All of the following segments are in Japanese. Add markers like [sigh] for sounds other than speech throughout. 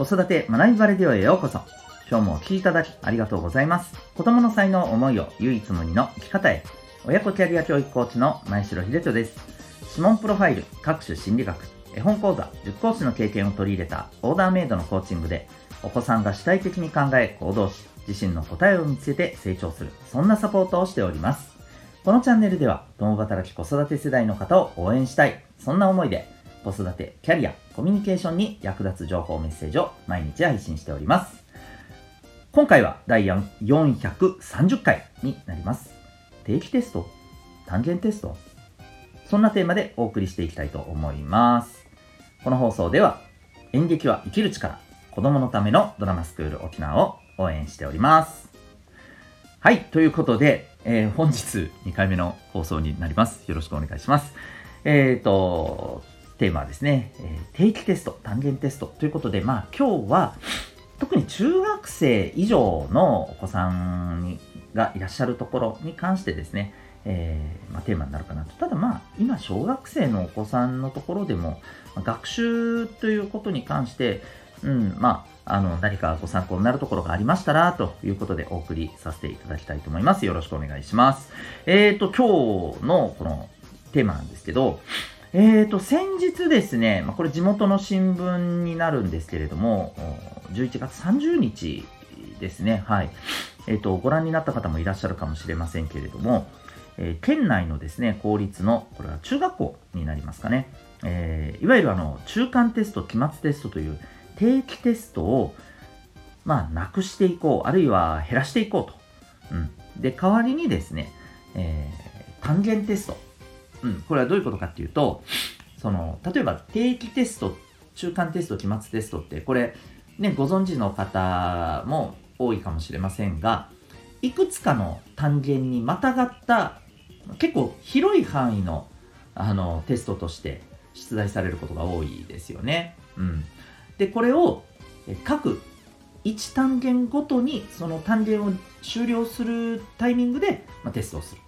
子育て学びバレディオへようこそ。今日もお聴きいただきありがとうございます。子供の才能思いを唯一無二の生き方へ。親子キャリア教育コーチの前城秀人です。指紋プロファイル、各種心理学、絵本講座、塾講師の経験を取り入れたオーダーメイドのコーチングで、お子さんが主体的に考え、行動し、自身の答えを見つけて成長する、そんなサポートをしております。このチャンネルでは、共働き子育て世代の方を応援したい、そんな思いで、子育て、キャリア、コミュニケーションに役立つ情報メッセージを毎日配信しております。今回は第430回になります。定期テスト単元テストそんなテーマでお送りしていきたいと思います。この放送では演劇は生きる力子供のためのドラマスクール沖縄を応援しております。はい、ということで、えー、本日2回目の放送になります。よろしくお願いします。えっ、ー、と、テーマはですね、え、定期テスト、単元テストということで、まあ今日は特に中学生以上のお子さんがいらっしゃるところに関してですね、えー、まあ、テーマになるかなと。ただまあ、今、小学生のお子さんのところでも、まあ、学習ということに関して、うん、まあ、あの、何かご参考になるところがありましたら、ということでお送りさせていただきたいと思います。よろしくお願いします。えっ、ー、と、今日のこのテーマなんですけど、えーと、先日ですね、まあ、これ地元の新聞になるんですけれども、11月30日ですね、はい。えーと、ご覧になった方もいらっしゃるかもしれませんけれども、えー、県内のですね、公立の、これは中学校になりますかね、えー、いわゆるあの中間テスト、期末テストという定期テストを、まあ、なくしていこう、あるいは減らしていこうと。うん、で、代わりにですね、えー、単元テスト、うん、これはどういうことかっていうと、その、例えば定期テスト、中間テスト、期末テストって、これ、ね、ご存知の方も多いかもしれませんが、いくつかの単元にまたがった結構広い範囲のあのテストとして出題されることが多いですよね。うん、でこれを各1単元ごとにその単元を終了するタイミングで、まあ、テストをする。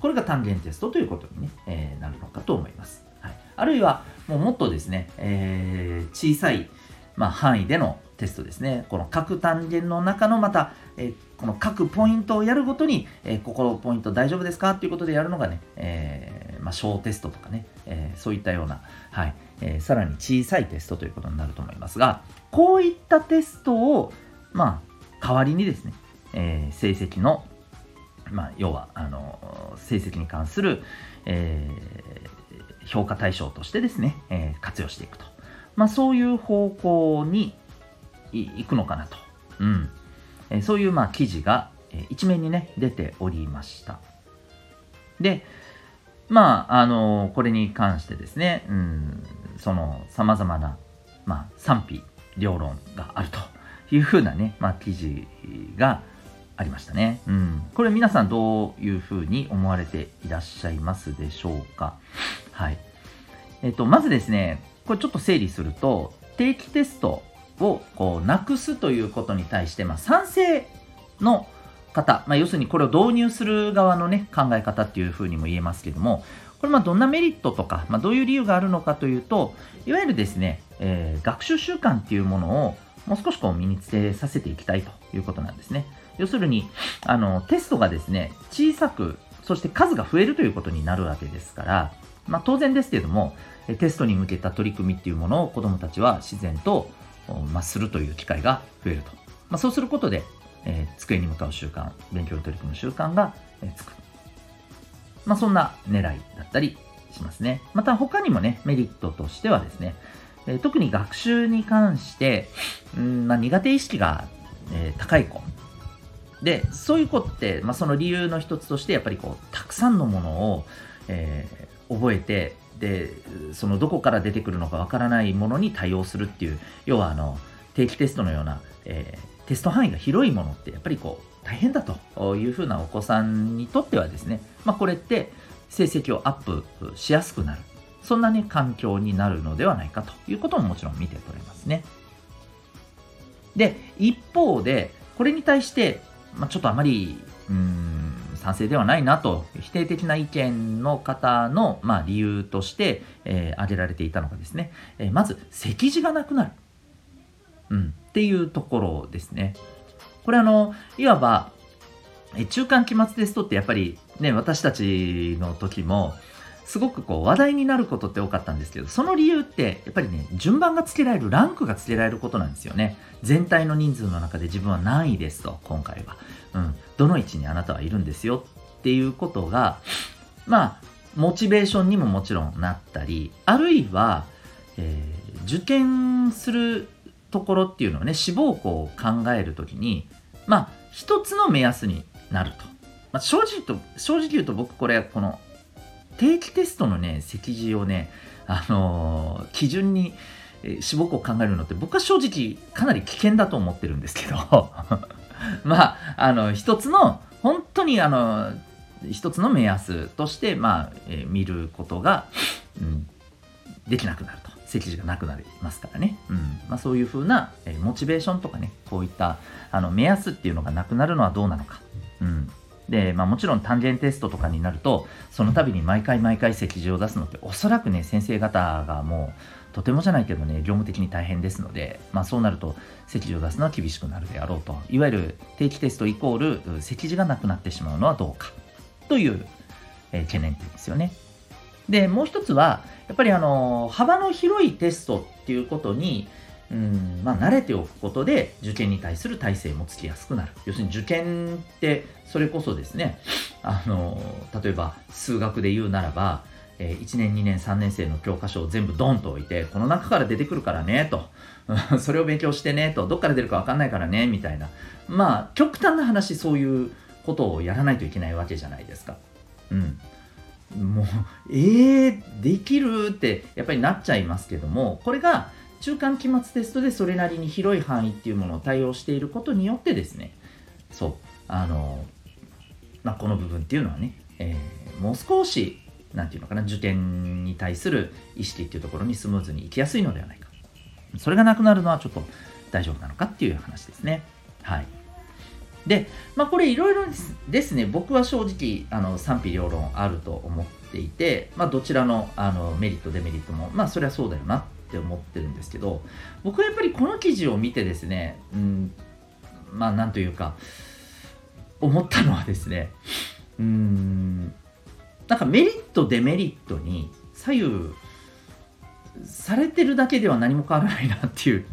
これが単元テストということにね、えー、なるのかと思います。はい、あるいは、もうもっとですね、えー、小さい、まあ、範囲でのテストですね。この各単元の中のまた、えー、この各ポイントをやるごとに、えー、ここのポイント大丈夫ですかっていうことでやるのがね、えー、まあ、小テストとかね、えそういったような、はい、えさらに小さいテストということになると思いますが、こういったテストを、まあ、代わりにですね、え成績のまあ、要はあの成績に関する、えー、評価対象としてですね、えー、活用していくと、まあ、そういう方向に行くのかなと、うん。えー、そういうまあ記事が、えー、一面にね出ておりました。でまああのこれに関してですね、うん、そのさまざまな、まあ、賛否両論があるというふうなね、まあ、記事が、ありましたね。うん。これ皆さんどういうふうに思われていらっしゃいますでしょうか？はい。えっ、と、まずですね、これちょっと整理すると、定期テストをこうなくすということに対して、まあ、賛成の方、まあ、要するにこれを導入する側のね、考え方っていうふうにも言えますけども、これまあどんなメリットとか、まあ、どういう理由があるのかというと、いわゆるですね、えー、学習習慣っていうものをもう少しこう身につけさせていきたいということなんですね。要するに、あの、テストがですね、小さく、そして数が増えるということになるわけですから、まあ当然ですけれども、テストに向けた取り組みっていうものを子供たちは自然と、まあ、するという機会が増えると。まあ、そうすることで、えー、机に向かう習慣、勉強に取り組む習慣が、えー、つく。まあ、そんな狙いだったりしますね。また他にもね、メリットとしてはですね、えー、特に学習に関して、うんまあ、苦手意識が、えー、高い子、で、そういう子って、まあ、その理由の一つとして、やっぱりこう、たくさんのものを、えー、覚えて、で、そのどこから出てくるのかわからないものに対応するっていう、要はあの、定期テストのような、えー、テスト範囲が広いものって、やっぱりこう、大変だというふうなお子さんにとってはですね、まあ、これって成績をアップしやすくなる。そんなね、環境になるのではないかということももちろん見て取れますね。で、一方で、これに対してまあ、ちょっとあまり、うん、賛成ではないなと、否定的な意見の方の、まあ、理由として、えー、挙げられていたのがですね、えー、まず、席次がなくなる。うん、っていうところですね。これあの、いわば、中間期末テストってやっぱりね、私たちの時も、すごくこう話題になることって多かったんですけど、その理由ってやっぱりね、順番がつけられる、ランクがつけられることなんですよね。全体の人数の中で自分は何位ですと、今回は。うん、どの位置にあなたはいるんですよっていうことが、まあ、モチベーションにももちろんなったり、あるいは、えー、受験するところっていうのをね、志望校を考えるときに、まあ、一つの目安になると。まあ、正直と、正直言うと僕これ、この定期テストのね、席次をね、あのー、基準に、え志望校を考えるのって僕は正直かなり危険だと思ってるんですけど [laughs] まあ、あの、一つの、本当にあの、一つの目安として、まあ、えー、見ることが、うん、できなくなると。席次がなくなりますからね。うん。まあ、そういうふうな、えー、モチベーションとかね、こういった、あの、目安っていうのがなくなるのはどうなのか。うん。で、まあもちろん単元テストとかになると、その度に毎回毎回席次を出すのって、おそらくね、先生方がもう、とてもじゃないけどね、業務的に大変ですので、まあそうなると、席次を出すのは厳しくなるであろうと。いわゆる定期テストイコール、席次がなくなってしまうのはどうか。という、えー、懸念点ですよね。で、もう一つは、やっぱりあの、幅の広いテストっていうことに、うんまあ、慣れておくことで受験に対する体制もつきやすくなる。要するに受験ってそれこそですね、あの例えば数学で言うならば、えー、1年、2年、3年生の教科書を全部ドンと置いて、この中から出てくるからね、と。それを勉強してね、と。どっから出るかわかんないからね、みたいな。まあ、極端な話、そういうことをやらないといけないわけじゃないですか。うん。もう、えー、できるってやっぱりなっちゃいますけども、これが中間期末テストでそれなりに広い範囲っていうものを対応していることによってですね、そう、あの、まあ、この部分っていうのはね、えー、もう少し、なんていうのかな、受験に対する意識っていうところにスムーズに行きやすいのではないか。それがなくなるのはちょっと大丈夫なのかっていう話ですね。はい。で、まあ、これいろいろですね、僕は正直あの賛否両論あると思っていて、まあ、どちらのあのメリット、デメリットも、まあ、それはそうだよなって思ってるんですけど、僕はやっぱりこの記事を見てですね、うん、まあ、なんというか、思ったのはですね、うん、なんかメリット、デメリットに左右されてるだけでは何も変わらないなっていう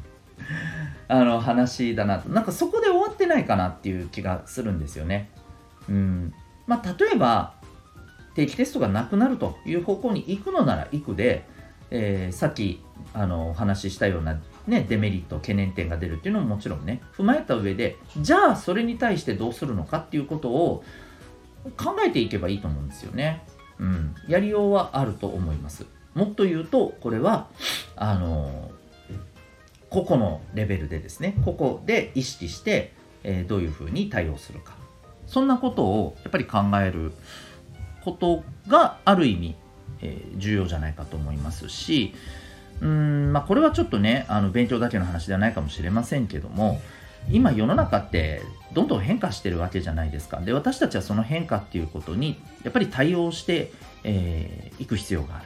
[laughs] あの話だなとなんかそこで終わってないかなっていう気がするんですよね。うんまあ、例えば定期テストがなくなるという方向に行くのなら行くで、えー、さっきあのお話ししたような、ね、デメリット懸念点が出るっていうのももちろんね踏まえた上でじゃあそれに対してどうするのかっていうことを考えていけばいいと思うんですよね。うん、やりようはあると思います。もっと言うとこれはあの個々のレベルでですね、個々で意識して、えー、どういうふうに対応するか。そんなことをやっぱり考えることがある意味、え、重要じゃないかと思いますし、うんまあ、これはちょっとね、あの勉強だけの話ではないかもしれませんけども、今世の中ってどんどん変化してるわけじゃないですか。で、私たちはその変化っていうことにやっぱり対応してい、えー、く必要がある。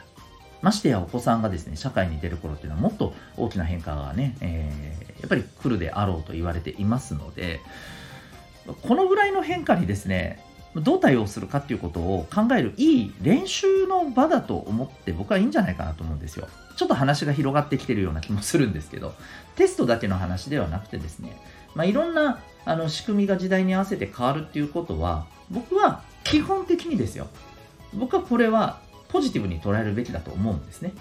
ましてやお子さんがですね、社会に出る頃っていうのはもっと大きな変化がね、えー、やっぱり来るであろうと言われていますので、このぐらいの変化にですね、どう対応するかっていうことを考えるいい練習の場だと思って僕はいいんじゃないかなと思うんですよ。ちょっと話が広がってきてるような気もするんですけど、テストだけの話ではなくてですね、まあ、いろんなあの仕組みが時代に合わせて変わるっていうことは、僕は基本的にですよ。僕はこれはポジティブに捉えるべきだと思うんですね。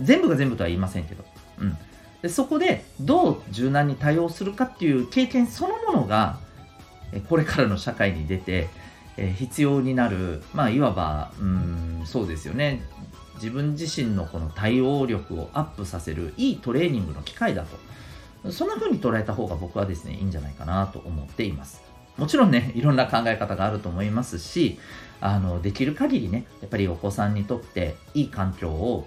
全部が全部とは言いませんけど。うん。でそこでどう柔軟に対応するかっていう経験そのものが、これからの社会に出て、え必要になる、まあ、いわば、うん、そうですよね。自分自身のこの対応力をアップさせるいいトレーニングの機会だと。そんな風に捉えた方が僕はですね、いいんじゃないかなと思っています。もちろんね、いろんな考え方があると思いますし、あの、できる限りね、やっぱりお子さんにとっていい環境を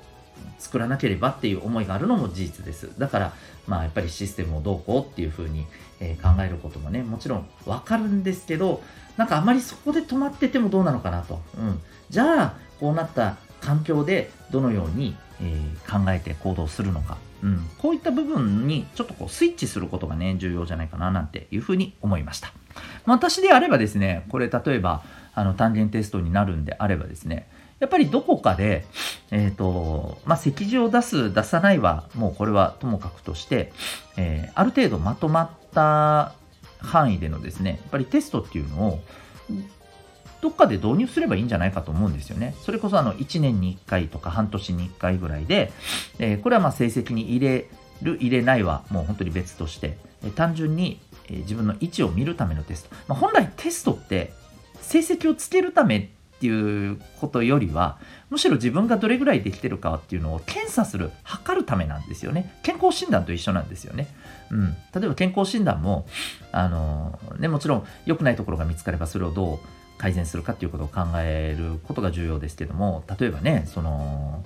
作らなければっていう思いがあるのも事実です。だから、まあやっぱりシステムをどうこうっていうふうに、えー、考えることもね、もちろんわかるんですけど、なんかあまりそこで止まっててもどうなのかなと。うん。じゃあ、こうなった環境でどのように、えー、考えて行動するのか、うん、こういった部分にちょっとこうスイッチすることがね重要じゃないかななんていうふうに思いました、私であればですねこれ例えばあの単元テストになるんであればですねやっぱりどこかで、えっ、ー、と、まあ、席次を出す、出さないは、もうこれはともかくとして、えー、ある程度まとまった範囲でのですね、やっぱりテストっていうのを、どっかで導入すればいいんじゃないかと思うんですよね。それこそあの1年に1回とか半年に1回ぐらいで、えー、これはまあ成績に入れる、入れないはもう本当に別として、えー、単純に、えー、自分の位置を見るためのテスト。まあ、本来テストって成績をつけるためっていうことよりは、むしろ自分がどれぐらいできてるかっていうのを検査する、測るためなんですよね。健康診断と一緒なんですよね。うん。例えば健康診断も、あのね、もちろん良くないところが見つかればそれをどう改善するかっていうことを考えることが重要ですけども、例えばね、その、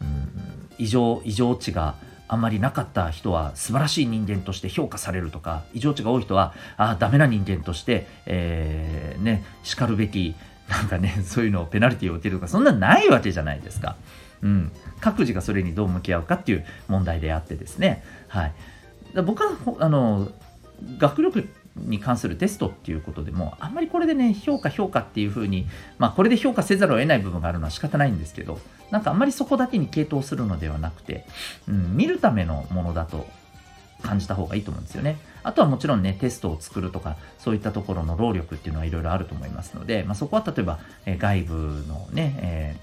うん、異常、異常値があんまりなかった人は素晴らしい人間として評価されるとか、異常値が多い人は、ああ、ダメな人間として、えー、ね、叱るべきなんかね、そういうのをペナルティを受けるとか、そんなないわけじゃないですか。うん。各自がそれにどう向き合うかっていう問題であってですね。はい。僕は、あの、学力に関するテストっていうことでも、あんまりこれでね、評価評価っていうふうに、まあこれで評価せざるを得ない部分があるのは仕方ないんですけど、なんかあんまりそこだけに傾倒するのではなくて、うん、見るためのものだと感じた方がいいと思うんですよね。あとはもちろんね、テストを作るとか、そういったところの労力っていうのはいろいろあると思いますので、まあ、そこは例えば、え外部のね、え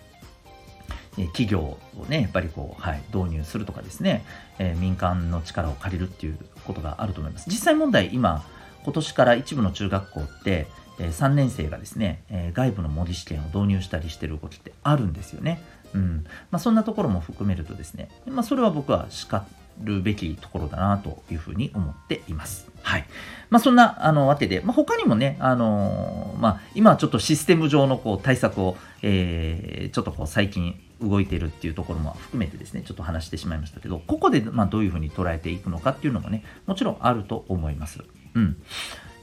ー、企業をね、やっぱりこう、はい、導入するとかですね、えー、民間の力を借りるっていうことがあると思います。実際問題、今、今年から一部の中学校って、えー、3年生がですね、えー、外部の模擬試験を導入したりしてる動きってあるんですよね。うんまあ、そんなところも含めるとですね、まあ、それは僕はしかるべきところだなというふうに思っています。はい。まあ、そんな、あの、わけで、まあ、他にもね、あのー、まあ、今ちょっとシステム上のこう対策を、えー、ちょっとこう最近動いてるっていうところも含めてですね、ちょっと話してしまいましたけど、ここで、ま、どういうふうに捉えていくのかっていうのもね、もちろんあると思います。うん。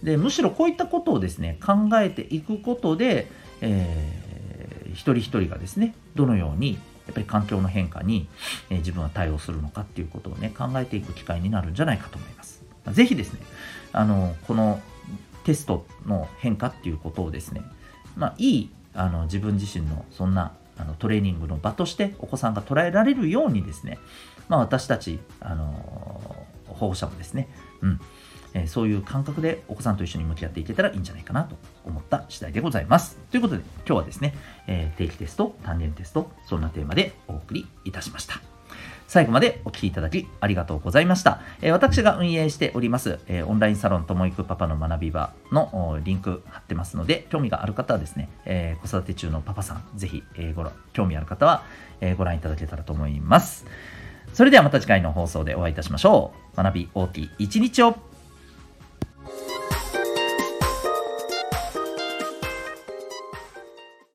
で、むしろこういったことをですね、考えていくことで、えー、一人一人がですね、どのようにやっぱり環境の変化に、え自分は対応するのかっていうことをね、考えていく機会になるんじゃないかと思います。ぜひですね、あの、このテストの変化っていうことをですね、まあ、いいあの自分自身のそんなあのトレーニングの場としてお子さんが捉えられるようにですね、まあ、私たち、あの保護者もですね、うん、えそういう感覚でお子さんと一緒に向き合っていけたらいいんじゃないかなと思った次第でございます。ということで、今日はですね、え、定期テスト、単元テスト、そんなテーマでお送りいたしました。最後までお聴きいただきありがとうございました。え、私が運営しております、え、オンラインサロンともいくパパの学び場のリンク貼ってますので、興味がある方はですね、え、子育て中のパパさん、ぜひ、え、ご興味ある方は、えご覧いただけたらと思います。それではまた次回の放送でお会いいたしましょう。学び大きい一日を